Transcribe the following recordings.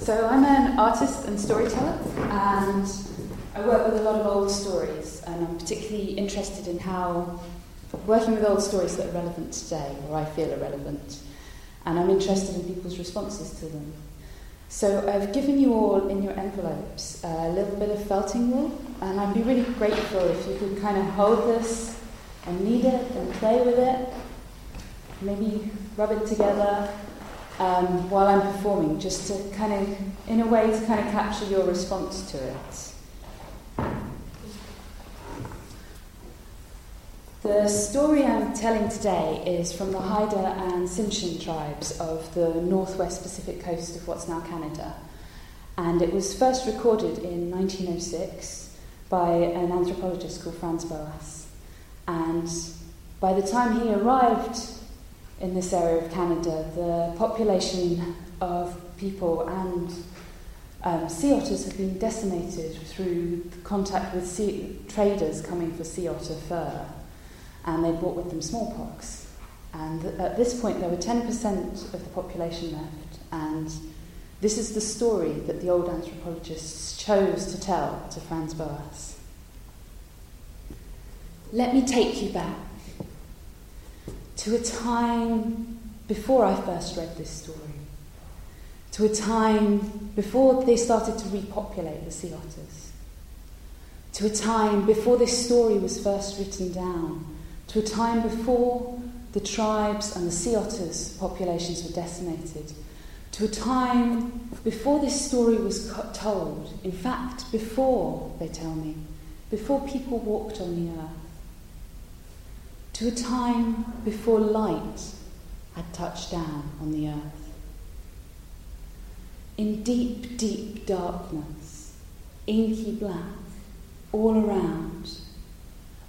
So I'm an artist and storyteller, and I work with a lot of old stories, and I'm particularly interested in how working with old stories that are relevant today, or I feel are relevant, and I'm interested in people's responses to them. So I've given you all in your envelopes a little bit of felting wool, and I'd be really grateful if you could kind of hold this and knead it and play with it, maybe rub it together um, while I'm performing, just to kind of, in a way, to kind of capture your response to it. The story I'm telling today is from the Haida and Tsimshian tribes of the northwest Pacific coast of what's now Canada. And it was first recorded in 1906 by an anthropologist called Franz Boas. And by the time he arrived in this area of Canada, the population of people and um, sea otters had been decimated through contact with sea, traders coming for sea otter fur, and they brought with them smallpox. And at this point, there were 10% of the population left, and this is the story that the old anthropologists chose to tell to Franz Boas. Let me take you back to a time before I first read this story, to a time before they started to repopulate the sea otters, to a time before this story was first written down, to a time before the tribes and the sea otters' populations were decimated, to a time before this story was told, in fact, before, they tell me, before people walked on the earth to a time before light had touched down on the earth. In deep, deep darkness, inky black, all around,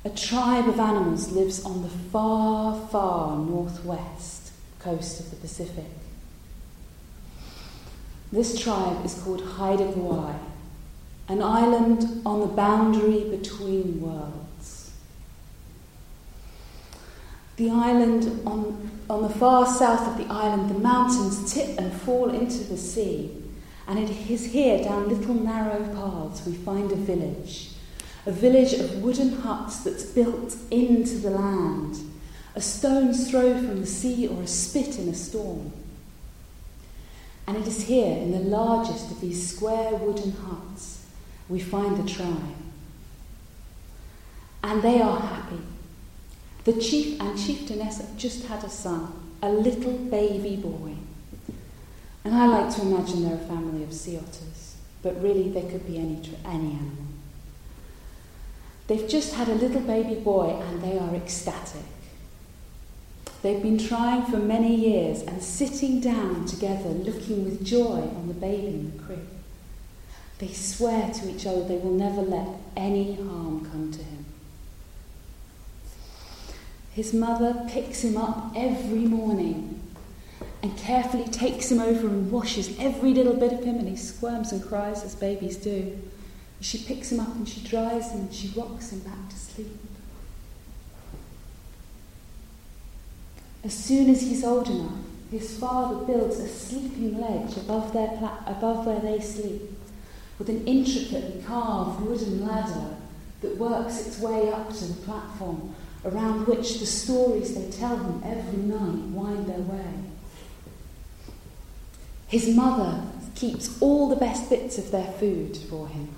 a tribe of animals lives on the far, far northwest coast of the Pacific. This tribe is called Haida Gwaii, an island on the boundary between worlds. The island, on, on the far south of the island, the mountains tip and fall into the sea. And it is here, down little narrow paths, we find a village. A village of wooden huts that's built into the land. A stone's throw from the sea or a spit in a storm. And it is here, in the largest of these square wooden huts, we find the tribe. And they are happy. The chief and chieftainess have just had a son, a little baby boy. And I like to imagine they're a family of sea otters, but really they could be any, any animal. They've just had a little baby boy and they are ecstatic. They've been trying for many years and sitting down together, looking with joy on the baby in the crib. They swear to each other they will never let any harm come to him. His mother picks him up every morning and carefully takes him over and washes every little bit of him, and he squirms and cries as babies do. She picks him up and she dries him and she rocks him back to sleep. As soon as he's old enough, his father builds a sleeping ledge above, their pla- above where they sleep with an intricately carved wooden ladder that works its way up to the platform around which the stories they tell him every night wind their way. His mother keeps all the best bits of their food for him.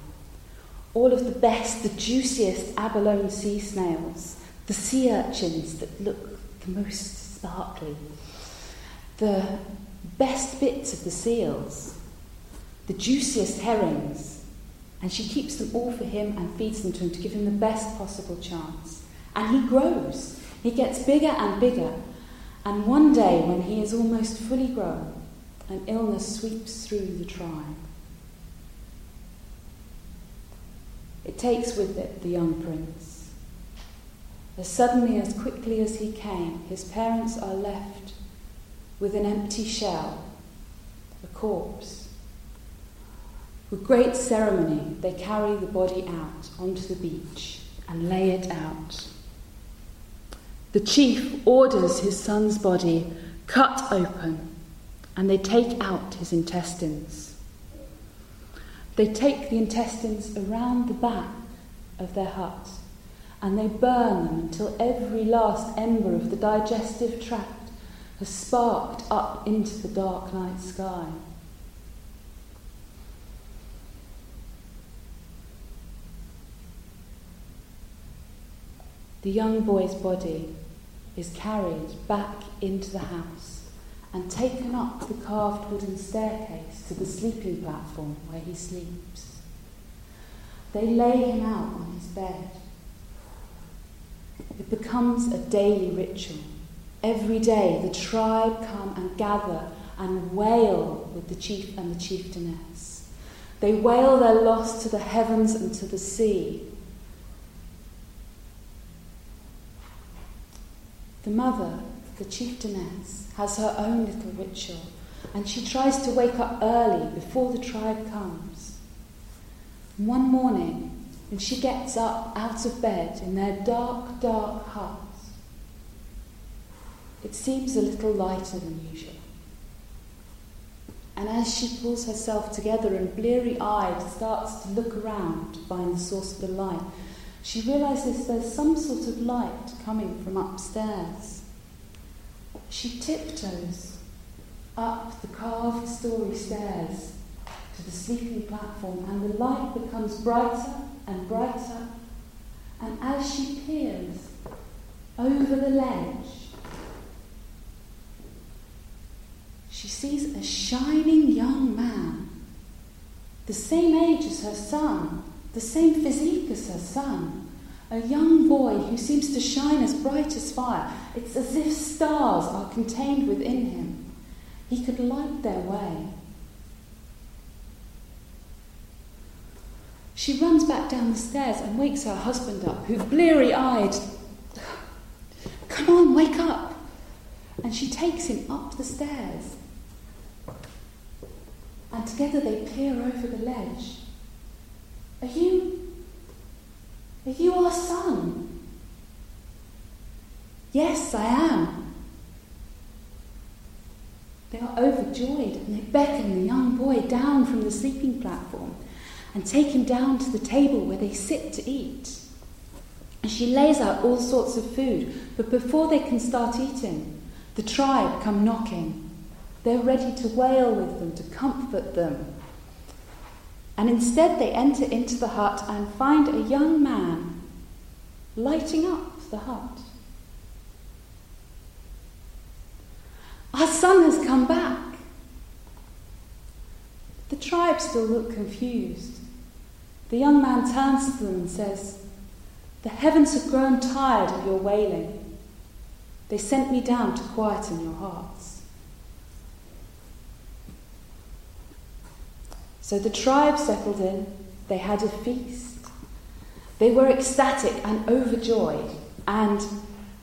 All of the best, the juiciest abalone sea snails, the sea urchins that look the most sparkly, the best bits of the seals, the juiciest herrings, and she keeps them all for him and feeds them to him to give him the best possible chance. And he grows. He gets bigger and bigger. And one day, when he is almost fully grown, an illness sweeps through the tribe. It takes with it the young prince. As suddenly, as quickly as he came, his parents are left with an empty shell, a corpse. With great ceremony, they carry the body out onto the beach and lay it out. The chief orders his son's body cut open and they take out his intestines. They take the intestines around the back of their hut and they burn them until every last ember of the digestive tract has sparked up into the dark night sky. The young boy's body is carried back into the house and taken up the carved wooden staircase to the sleeping platform where he sleeps. They lay him out on his bed. It becomes a daily ritual. Every day the tribe come and gather and wail with the chief and the chieftainess. They wail their loss to the heavens and to the sea. The mother, the chieftainess, has her own little ritual, and she tries to wake up early before the tribe comes. One morning, when she gets up out of bed in their dark, dark hut, it seems a little lighter than usual. And as she pulls herself together and bleary eyed starts to look around to find the source of the light, she realizes there's some sort of light coming from upstairs. She tiptoes up the carved story stairs to the sleeping platform, and the light becomes brighter and brighter. And as she peers over the ledge, she sees a shining young man, the same age as her son, the same physique as her son. A young boy who seems to shine as bright as fire. It's as if stars are contained within him. He could light their way. She runs back down the stairs and wakes her husband up, who's bleary eyed. Come on, wake up! And she takes him up the stairs. And together they peer over the ledge. Are you. Are you our son? Yes, I am. They are overjoyed and they beckon the young boy down from the sleeping platform and take him down to the table where they sit to eat. And she lays out all sorts of food, but before they can start eating, the tribe come knocking. They're ready to wail with them, to comfort them, and instead, they enter into the hut and find a young man lighting up the hut. Our son has come back. The tribe still look confused. The young man turns to them and says, The heavens have grown tired of your wailing. They sent me down to quieten your hearts. So the tribe settled in, they had a feast. They were ecstatic and overjoyed, and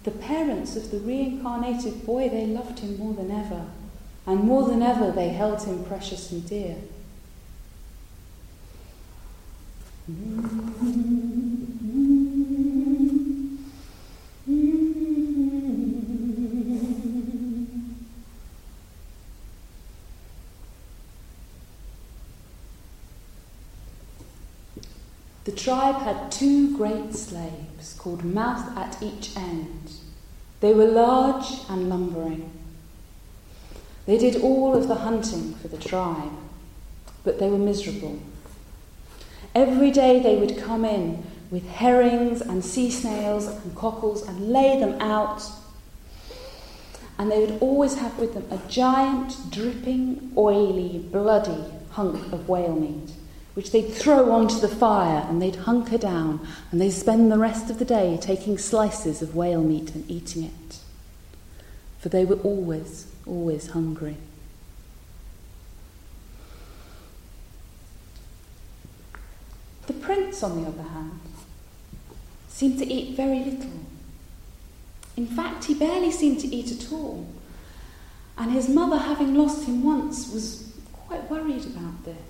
the parents of the reincarnated boy, they loved him more than ever, and more than ever they held him precious and dear. The tribe had two great slaves called Mouth at each end. They were large and lumbering. They did all of the hunting for the tribe, but they were miserable. Every day they would come in with herrings and sea snails and cockles and lay them out. And they would always have with them a giant, dripping, oily, bloody hunk of whale meat which they'd throw onto the fire and they'd hunker down and they'd spend the rest of the day taking slices of whale meat and eating it. For they were always, always hungry. The prince, on the other hand, seemed to eat very little. In fact, he barely seemed to eat at all. And his mother, having lost him once, was quite worried about this.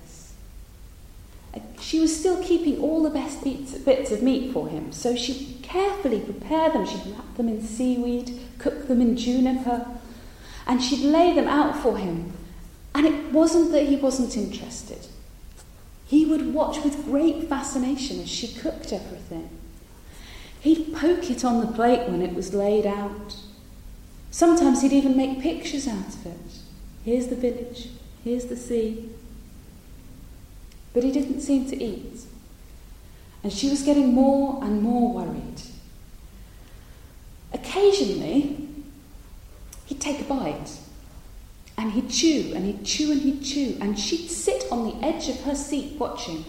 She was still keeping all the best bits of meat for him, so she'd carefully prepare them. She'd wrap them in seaweed, cook them in juniper, and she'd lay them out for him. And it wasn't that he wasn't interested. He would watch with great fascination as she cooked everything. He'd poke it on the plate when it was laid out. Sometimes he'd even make pictures out of it. Here's the village, here's the sea. But he didn't seem to eat. And she was getting more and more worried. Occasionally, he'd take a bite and he'd chew and he'd chew and he'd chew, and she'd sit on the edge of her seat watching.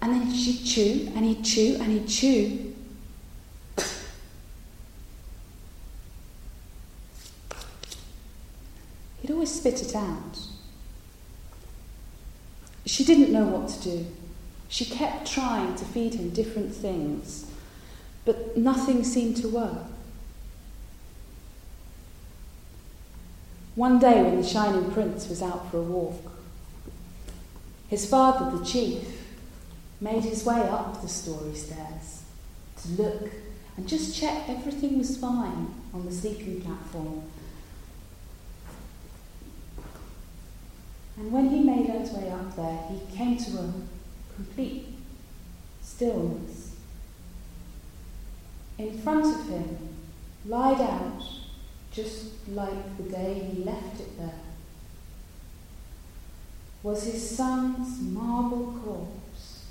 And then she'd chew and he'd chew and he'd chew. He'd always spit it out. She didn't know what to do. She kept trying to feed him different things, but nothing seemed to work. One day when the Shining Prince was out for a walk, his father, the chief, made his way up the story stairs to look and just check everything was fine on the sleeping platform. And when he made his way up there, he came to a complete stillness. In front of him, lied out just like the day he left it there, was his son's marble corpse,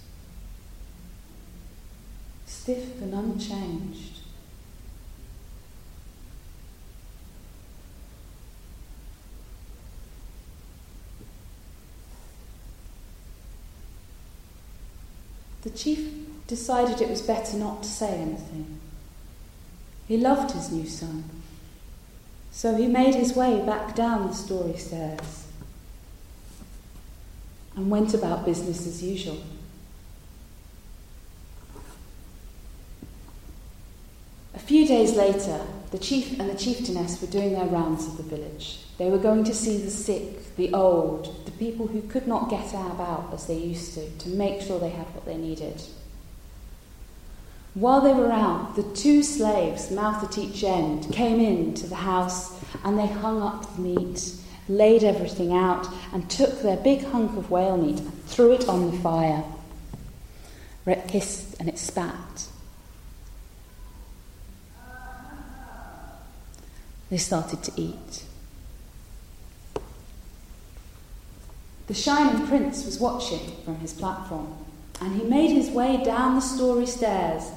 stiff and unchanged. The chief decided it was better not to say anything. He loved his new son. So he made his way back down the story stairs and went about business as usual. A few days later, the chief and the chieftainess were doing their rounds of the village. They were going to see the sick, the old, the people who could not get about as they used to, to make sure they had what they needed. While they were out, the two slaves, mouth at each end, came in to the house and they hung up the meat, laid everything out, and took their big hunk of whale meat and threw it on the fire. It hissed and it spat. They started to eat. The Shining Prince was watching from his platform, and he made his way down the story stairs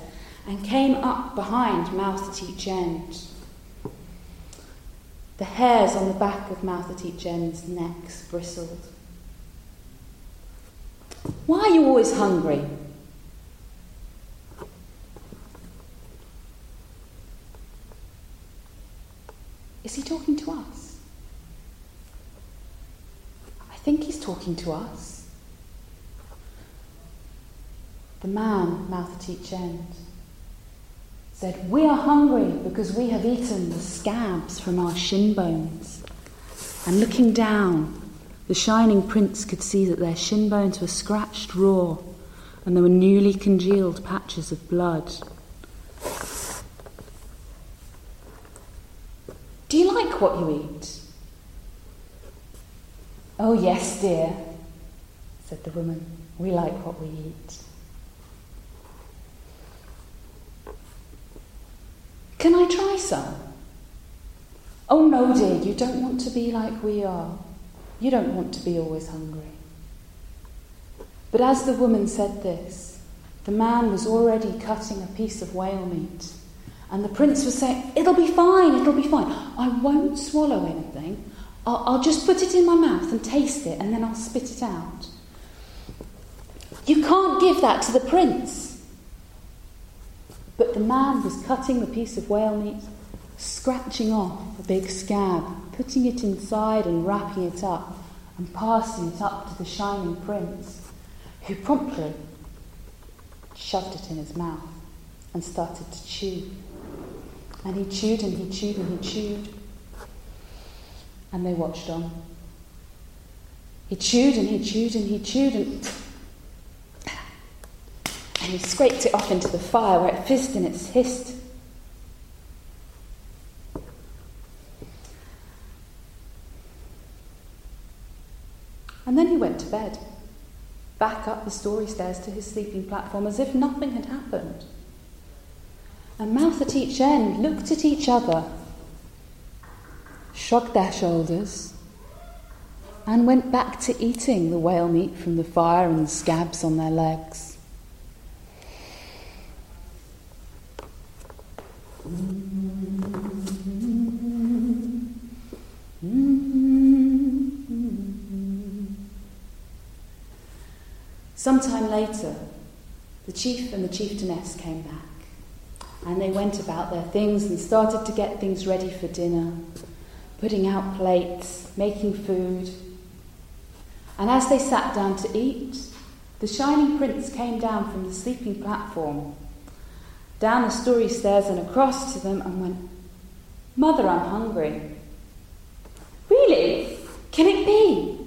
and came up behind Mouth at each end. The hairs on the back of Mouth at each end's necks bristled. Why are you always hungry? Is he talking to us? I think he's talking to us. The man, mouth at each end said, We are hungry because we have eaten the scabs from our shin bones. And looking down, the shining prince could see that their shin bones were scratched raw and there were newly congealed patches of blood. Do you like what you eat? Oh, yes, dear, said the woman. We like what we eat. Can I try some? Oh no, dear, you don't want to be like we are. You don't want to be always hungry. But as the woman said this, the man was already cutting a piece of whale meat. And the prince was saying, It'll be fine, it'll be fine. I won't swallow anything. I'll, I'll just put it in my mouth and taste it, and then I'll spit it out. You can't give that to the prince. But the man was cutting the piece of whale meat, scratching off a big scab, putting it inside and wrapping it up, and passing it up to the shining prince, who promptly shoved it in his mouth and started to chew. And he chewed and he chewed and he chewed. And they watched on. He chewed and he chewed and he chewed and and he scraped it off into the fire where it fizzed and it hissed. And then he went to bed. back up the story stairs to his sleeping platform as if nothing had happened. And mouth at each end looked at each other, shrugged their shoulders, and went back to eating the whale meat from the fire and the scabs on their legs. Sometime later, the chief and the chieftainess came back, and they went about their things and started to get things ready for dinner, putting out plates, making food. And as they sat down to eat, the shining prince came down from the sleeping platform, down the story stairs and across to them, and went, Mother, I'm hungry. Really? Can it be?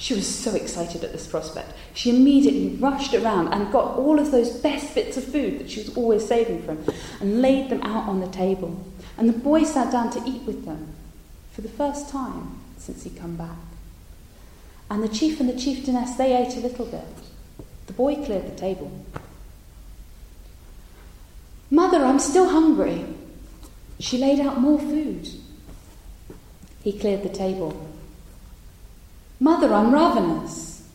She was so excited at this prospect. She immediately rushed around and got all of those best bits of food that she was always saving from and laid them out on the table. And the boy sat down to eat with them for the first time since he'd come back. And the chief and the chieftainess, they ate a little bit. The boy cleared the table. Mother, I'm still hungry. She laid out more food. He cleared the table. Mother, I'm ravenous.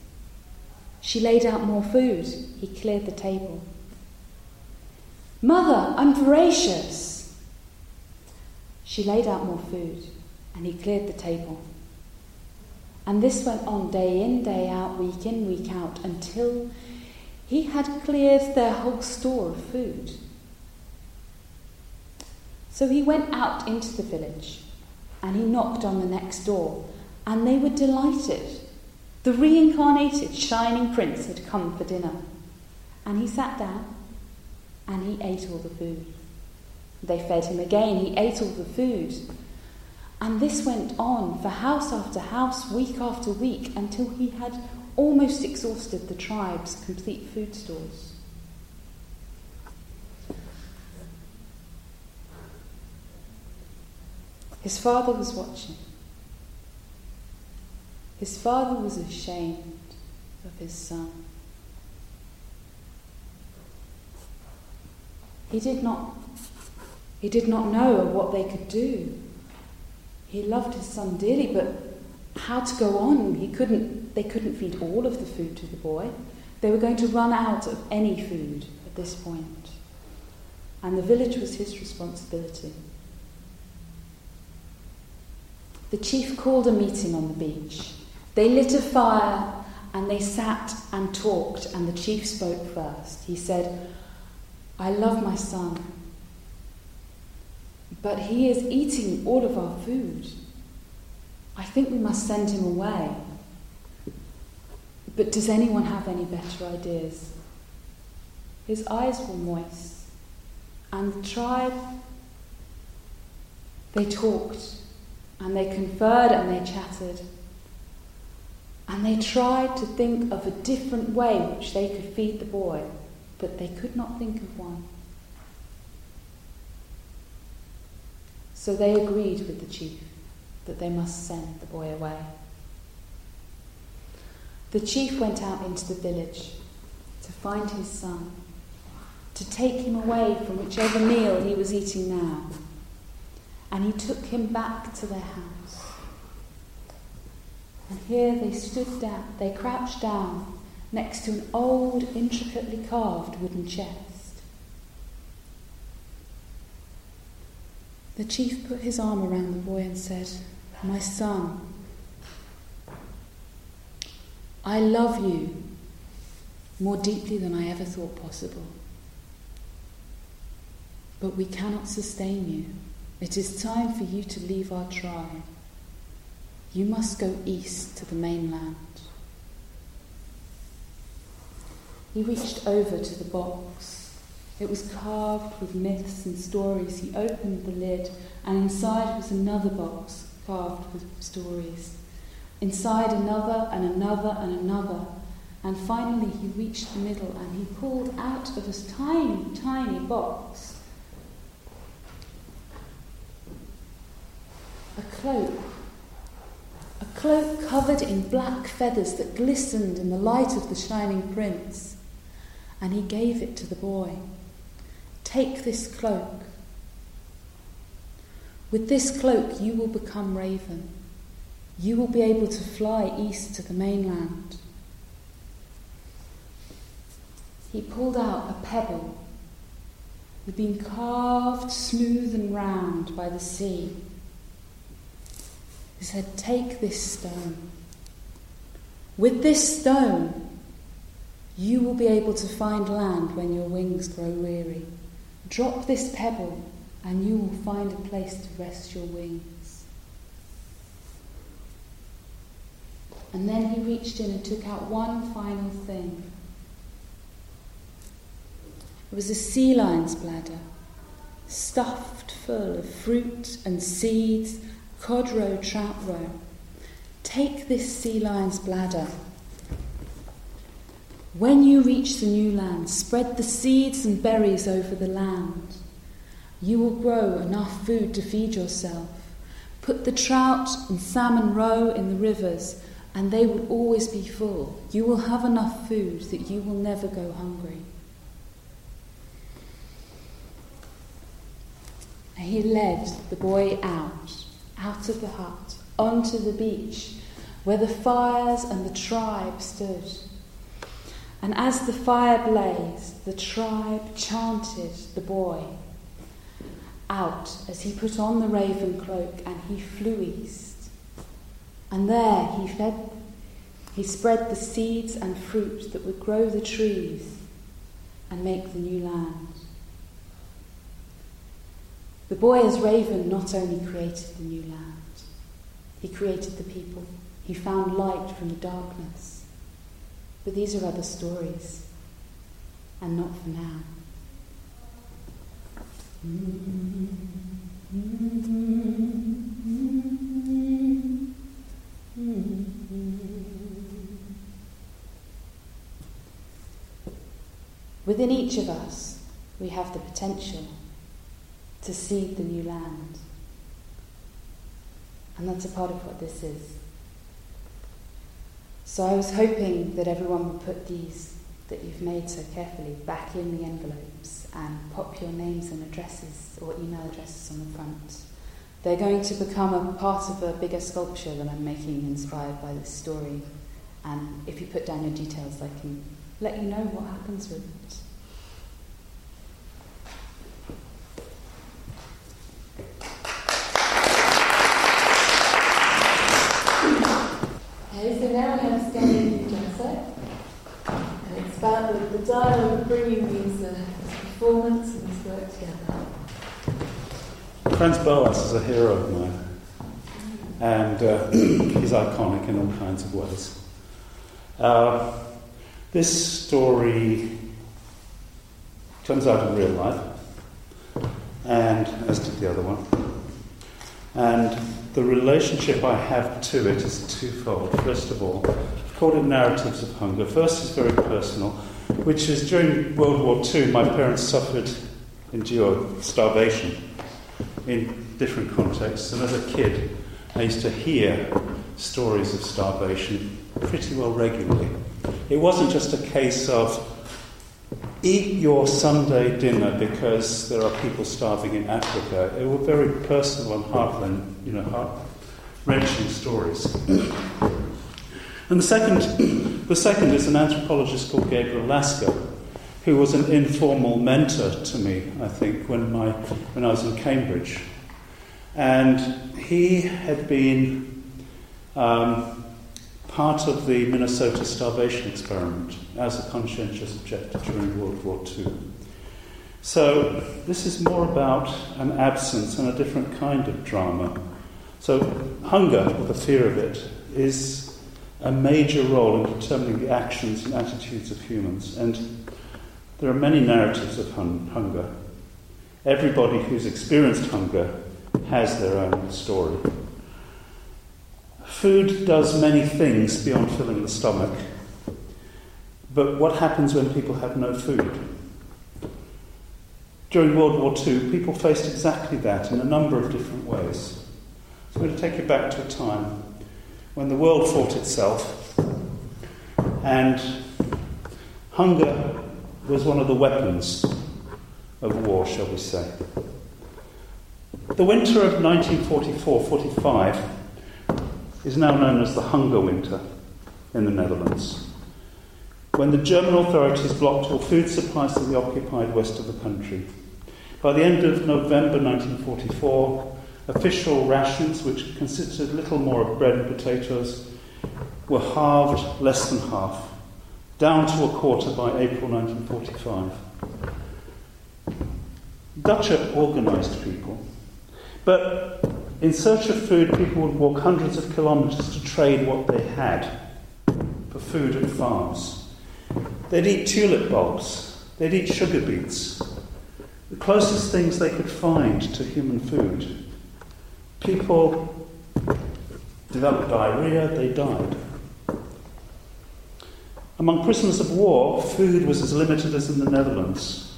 She laid out more food. He cleared the table. Mother, I'm voracious. She laid out more food and he cleared the table. And this went on day in, day out, week in, week out, until he had cleared their whole store of food. So he went out into the village and he knocked on the next door and they were delighted. The reincarnated shining prince had come for dinner. And he sat down and he ate all the food. They fed him again, he ate all the food. And this went on for house after house, week after week, until he had almost exhausted the tribe's complete food stores. His father was watching. His father was ashamed of his son. He did not he did not know what they could do. He loved his son dearly, but how to go on? He couldn't they couldn't feed all of the food to the boy. They were going to run out of any food at this point. And the village was his responsibility. The chief called a meeting on the beach they lit a fire and they sat and talked, and the chief spoke first. He said, I love my son, but he is eating all of our food. I think we must send him away. But does anyone have any better ideas? His eyes were moist, and the tribe, they talked, and they conferred, and they chatted. And they tried to think of a different way which they could feed the boy, but they could not think of one. So they agreed with the chief that they must send the boy away. The chief went out into the village to find his son, to take him away from whichever meal he was eating now. And he took him back to their house. And here they stood down, they crouched down next to an old, intricately carved wooden chest. The chief put his arm around the boy and said, My son, I love you more deeply than I ever thought possible. But we cannot sustain you. It is time for you to leave our tribe. You must go east to the mainland. He reached over to the box. It was carved with myths and stories. He opened the lid, and inside was another box carved with stories. Inside, another and another and another. And finally, he reached the middle and he pulled out of this tiny, tiny box a cloak cloak covered in black feathers that glistened in the light of the shining prince. And he gave it to the boy. Take this cloak. With this cloak, you will become raven. You will be able to fly east to the mainland. He pulled out a pebble had been carved smooth and round by the sea. He said, Take this stone. With this stone, you will be able to find land when your wings grow weary. Drop this pebble, and you will find a place to rest your wings. And then he reached in and took out one final thing it was a sea lion's bladder, stuffed full of fruit and seeds, cod roe, trout roe. Take this sea lion's bladder. When you reach the new land, spread the seeds and berries over the land. You will grow enough food to feed yourself. Put the trout and salmon roe in the rivers, and they will always be full. You will have enough food that you will never go hungry. He led the boy out, out of the hut, onto the beach, where the fires and the tribe stood. And as the fire blazed, the tribe chanted the boy out as he put on the raven cloak and he flew east. And there he fed, he spread the seeds and fruit that would grow the trees and make the new land. The boy as raven not only created the new land, he created the people. He found light from the darkness. But these are other stories, and not for now. Within each of us, we have the potential to seed the new land. And that's a part of what this is. So I was hoping that everyone would put these that you've made so carefully back in the envelopes and pop your names and addresses or email addresses on the front. They're going to become a part of a bigger sculpture that I'm making inspired by this story. And if you put down your details, I can let you know what happens with it. Bringing these uh, performance and this work together. Franz Boas is a hero of mine, and uh, he's iconic in all kinds of ways. Uh, this story turns out in real life, and as did the other one. And the relationship I have to it is twofold. First of all, I've called it Narratives of Hunger. First is very personal which is during World War II, my parents suffered, endured starvation in different contexts. And as a kid, I used to hear stories of starvation pretty well regularly. It wasn't just a case of eat your Sunday dinner because there are people starving in Africa. It were very personal and heartland, you know, heart wrenching stories. And the second, the second is an anthropologist called Gabriel Lasker, who was an informal mentor to me, I think, when, my, when I was in Cambridge. And he had been um, part of the Minnesota starvation experiment as a conscientious objector during World War II. So this is more about an absence and a different kind of drama. So hunger, or the fear of it, is a major role in determining the actions and attitudes of humans. And there are many narratives of hun- hunger. Everybody who's experienced hunger has their own story. Food does many things beyond filling the stomach. But what happens when people have no food? During World War II, people faced exactly that in a number of different ways. So I'm going to take you back to a time when the world fought itself, and hunger was one of the weapons of war, shall we say. The winter of 1944 45 is now known as the Hunger Winter in the Netherlands, when the German authorities blocked all food supplies to the occupied west of the country. By the end of November 1944, official rations, which consisted little more of bread and potatoes, were halved less than half, down to a quarter by April 1945. Dutch are organised people, but in search of food, people would walk hundreds of kilometres to trade what they had for food at farms. They'd eat tulip bulbs, they'd eat sugar beets, the closest things they could find to human food. People developed diarrhea, they died. Among prisoners of war, food was as limited as in the Netherlands.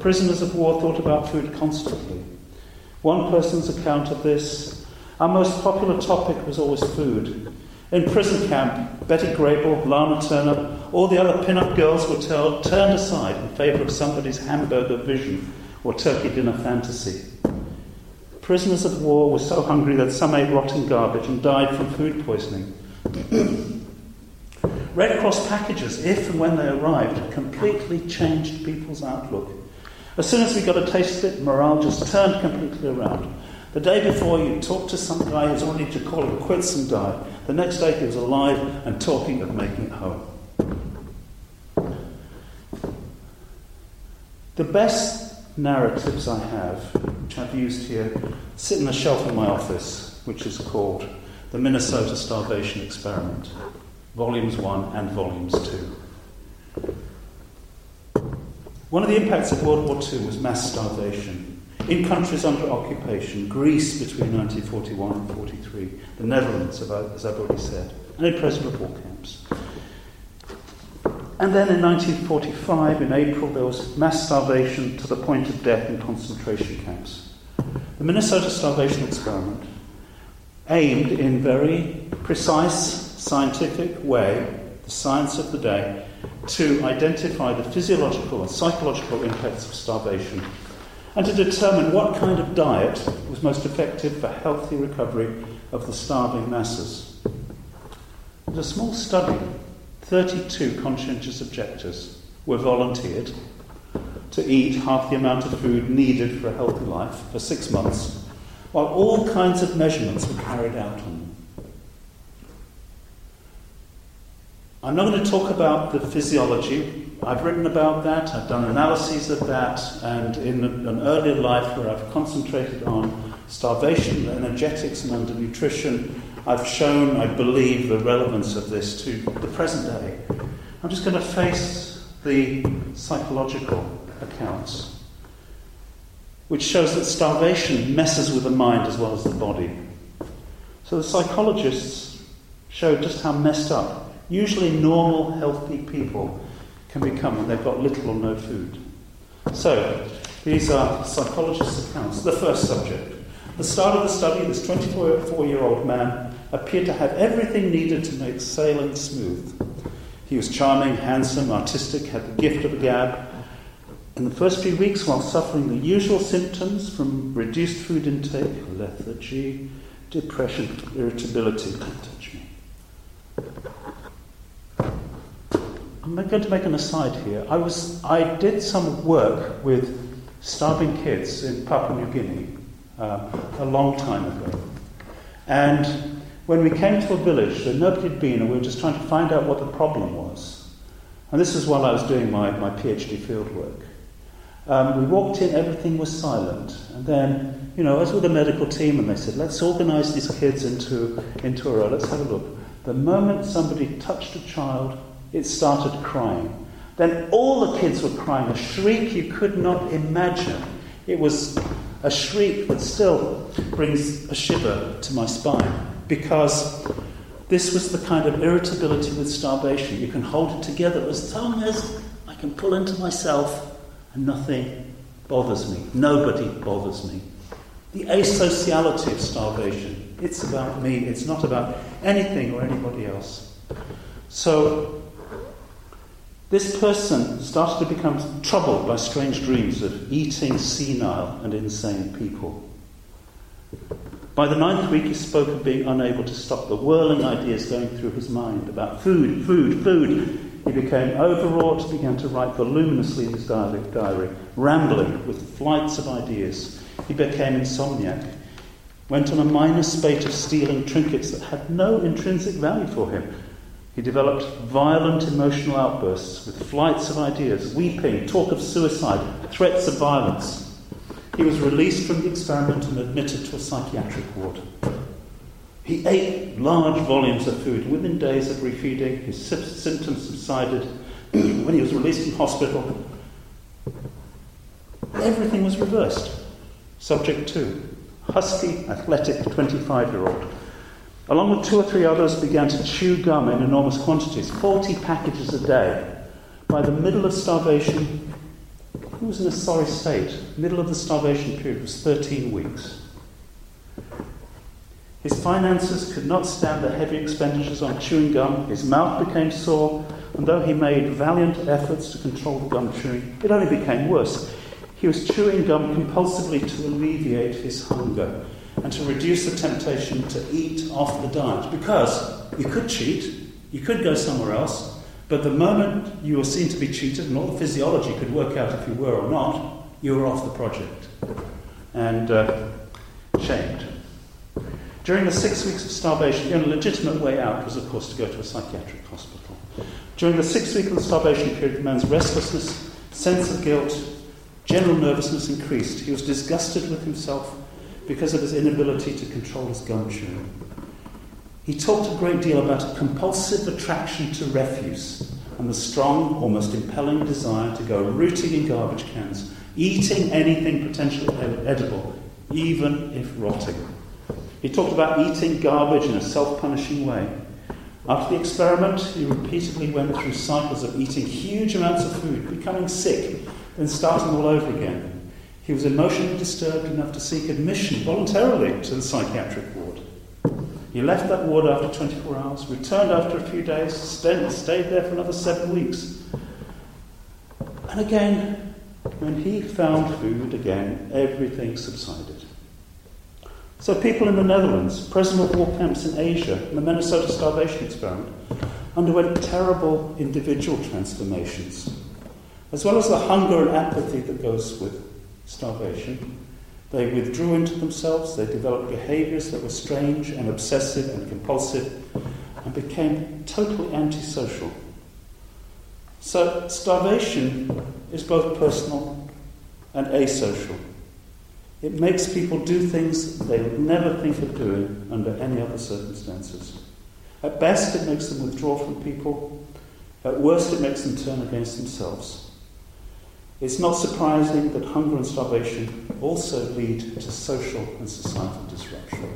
Prisoners of war thought about food constantly. One person's account of this our most popular topic was always food. In prison camp, Betty Grable, Lana Turner, all the other pin-up girls were turned aside in favour of somebody's hamburger vision or turkey dinner fantasy. Prisoners of war were so hungry that some ate rotten garbage and died from food poisoning. Red Cross packages, if and when they arrived, completely changed people's outlook. As soon as we got a taste of it, morale just turned completely around. The day before, you talked to some guy who's ready to call it quits and die. The next day, he was alive and talking of making it home. The best narratives I have, which I've used here, sit in a shelf in my office, which is called The Minnesota Starvation Experiment, Volumes 1 and Volumes 2. One of the impacts of World War II was mass starvation. In countries under occupation, Greece between 1941 and 43, the Netherlands, as I've already said, and in prisoner of war camps. And then in 1945, in April, there was mass starvation to the point of death in concentration camps. The Minnesota Starvation Experiment aimed in very precise scientific way, the science of the day, to identify the physiological and psychological impacts of starvation and to determine what kind of diet was most effective for healthy recovery of the starving masses. Was a small study. 32 conscientious objectors were volunteered to eat half the amount of food needed for a healthy life for six months, while all kinds of measurements were carried out on them. I'm not going to talk about the physiology. I've written about that, I've done analyses of that, and in an earlier life where I've concentrated on starvation, energetics, and undernutrition, I've shown, I believe, the relevance of this to the present day. I'm just going to face the psychological accounts, which shows that starvation messes with the mind as well as the body. So the psychologists showed just how messed up usually normal, healthy people can become when they've got little or no food. So, these are psychologists' accounts. The first subject. The start of the study, this 24 year old man appeared to have everything needed to make sailing smooth. He was charming, handsome, artistic, had the gift of the gab. In the first few weeks, while suffering the usual symptoms from reduced food intake, lethargy, depression, irritability, don't touch me. I'm going to make an aside here. I, was, I did some work with starving kids in Papua New Guinea um, a long time ago. And when we came to a village that nobody had been, and we were just trying to find out what the problem was. And this was while I was doing my, my PhD fieldwork. Um, we walked in, everything was silent. And then, you know, I was with the medical team, and they said, let's organize these kids into, into a row, let's have a look. The moment somebody touched a child, it started crying. Then all the kids were crying, a shriek you could not imagine. It was a shriek that still brings a shiver to my spine because this was the kind of irritability with starvation. You can hold it together as long as I can pull into myself and nothing bothers me. Nobody bothers me. The asociality of starvation It's about me. It's not about anything or anybody else. So, this person started to become troubled by strange dreams of eating senile and insane people. By the ninth week, he spoke of being unable to stop the whirling ideas going through his mind about food, food, food. He became overwrought, began to write voluminously in his diary, rambling with flights of ideas. He became insomniac, went on a minor spate of stealing trinkets that had no intrinsic value for him. He developed violent emotional outbursts with flights of ideas, weeping, talk of suicide, threats of violence. He was released from the experiment and admitted to a psychiatric ward. He ate large volumes of food. Within days of refeeding, his symptoms subsided. when he was released from hospital, everything was reversed. Subject two husky, athletic 25 year old. Along with two or three others, began to chew gum in enormous quantities, 40 packages a day. By the middle of starvation, he was in a sorry state. Middle of the starvation period was 13 weeks. His finances could not stand the heavy expenditures on chewing gum. His mouth became sore, and though he made valiant efforts to control the gum chewing, it only became worse. He was chewing gum compulsively to alleviate his hunger and to reduce the temptation to eat off the diet. Because you could cheat, you could go somewhere else, but the moment you were seen to be cheated, and all the physiology could work out if you were or not, you were off the project and uh, shamed. During the six weeks of starvation, the only legitimate way out was, of course, to go to a psychiatric hospital. During the six weeks of the starvation period, the man's restlessness, sense of guilt, general nervousness increased. He was disgusted with himself because of his inability to control his gum chewing. He talked a great deal about a compulsive attraction to refuse and the strong, almost impelling desire to go rooting in garbage cans, eating anything potentially edible, even if rotting. He talked about eating garbage in a self punishing way. After the experiment, he repeatedly went through cycles of eating huge amounts of food, becoming sick, then starting all over again. He was emotionally disturbed enough to seek admission voluntarily to the psychiatric ward. He left that ward after 24 hours, returned after a few days, stayed, stayed there for another seven weeks. And again, when he found food again, everything subsided. So, people in the Netherlands, prisoner of war camps in Asia, the Minnesota starvation experiment underwent terrible individual transformations, as well as the hunger and apathy that goes with starvation. They withdrew into themselves, they developed behaviors that were strange and obsessive and compulsive, and became totally antisocial. So, starvation is both personal and asocial. It makes people do things they would never think of doing under any other circumstances. At best, it makes them withdraw from people. At worst, it makes them turn against themselves. It's not surprising that hunger and starvation also lead to social and societal disruption.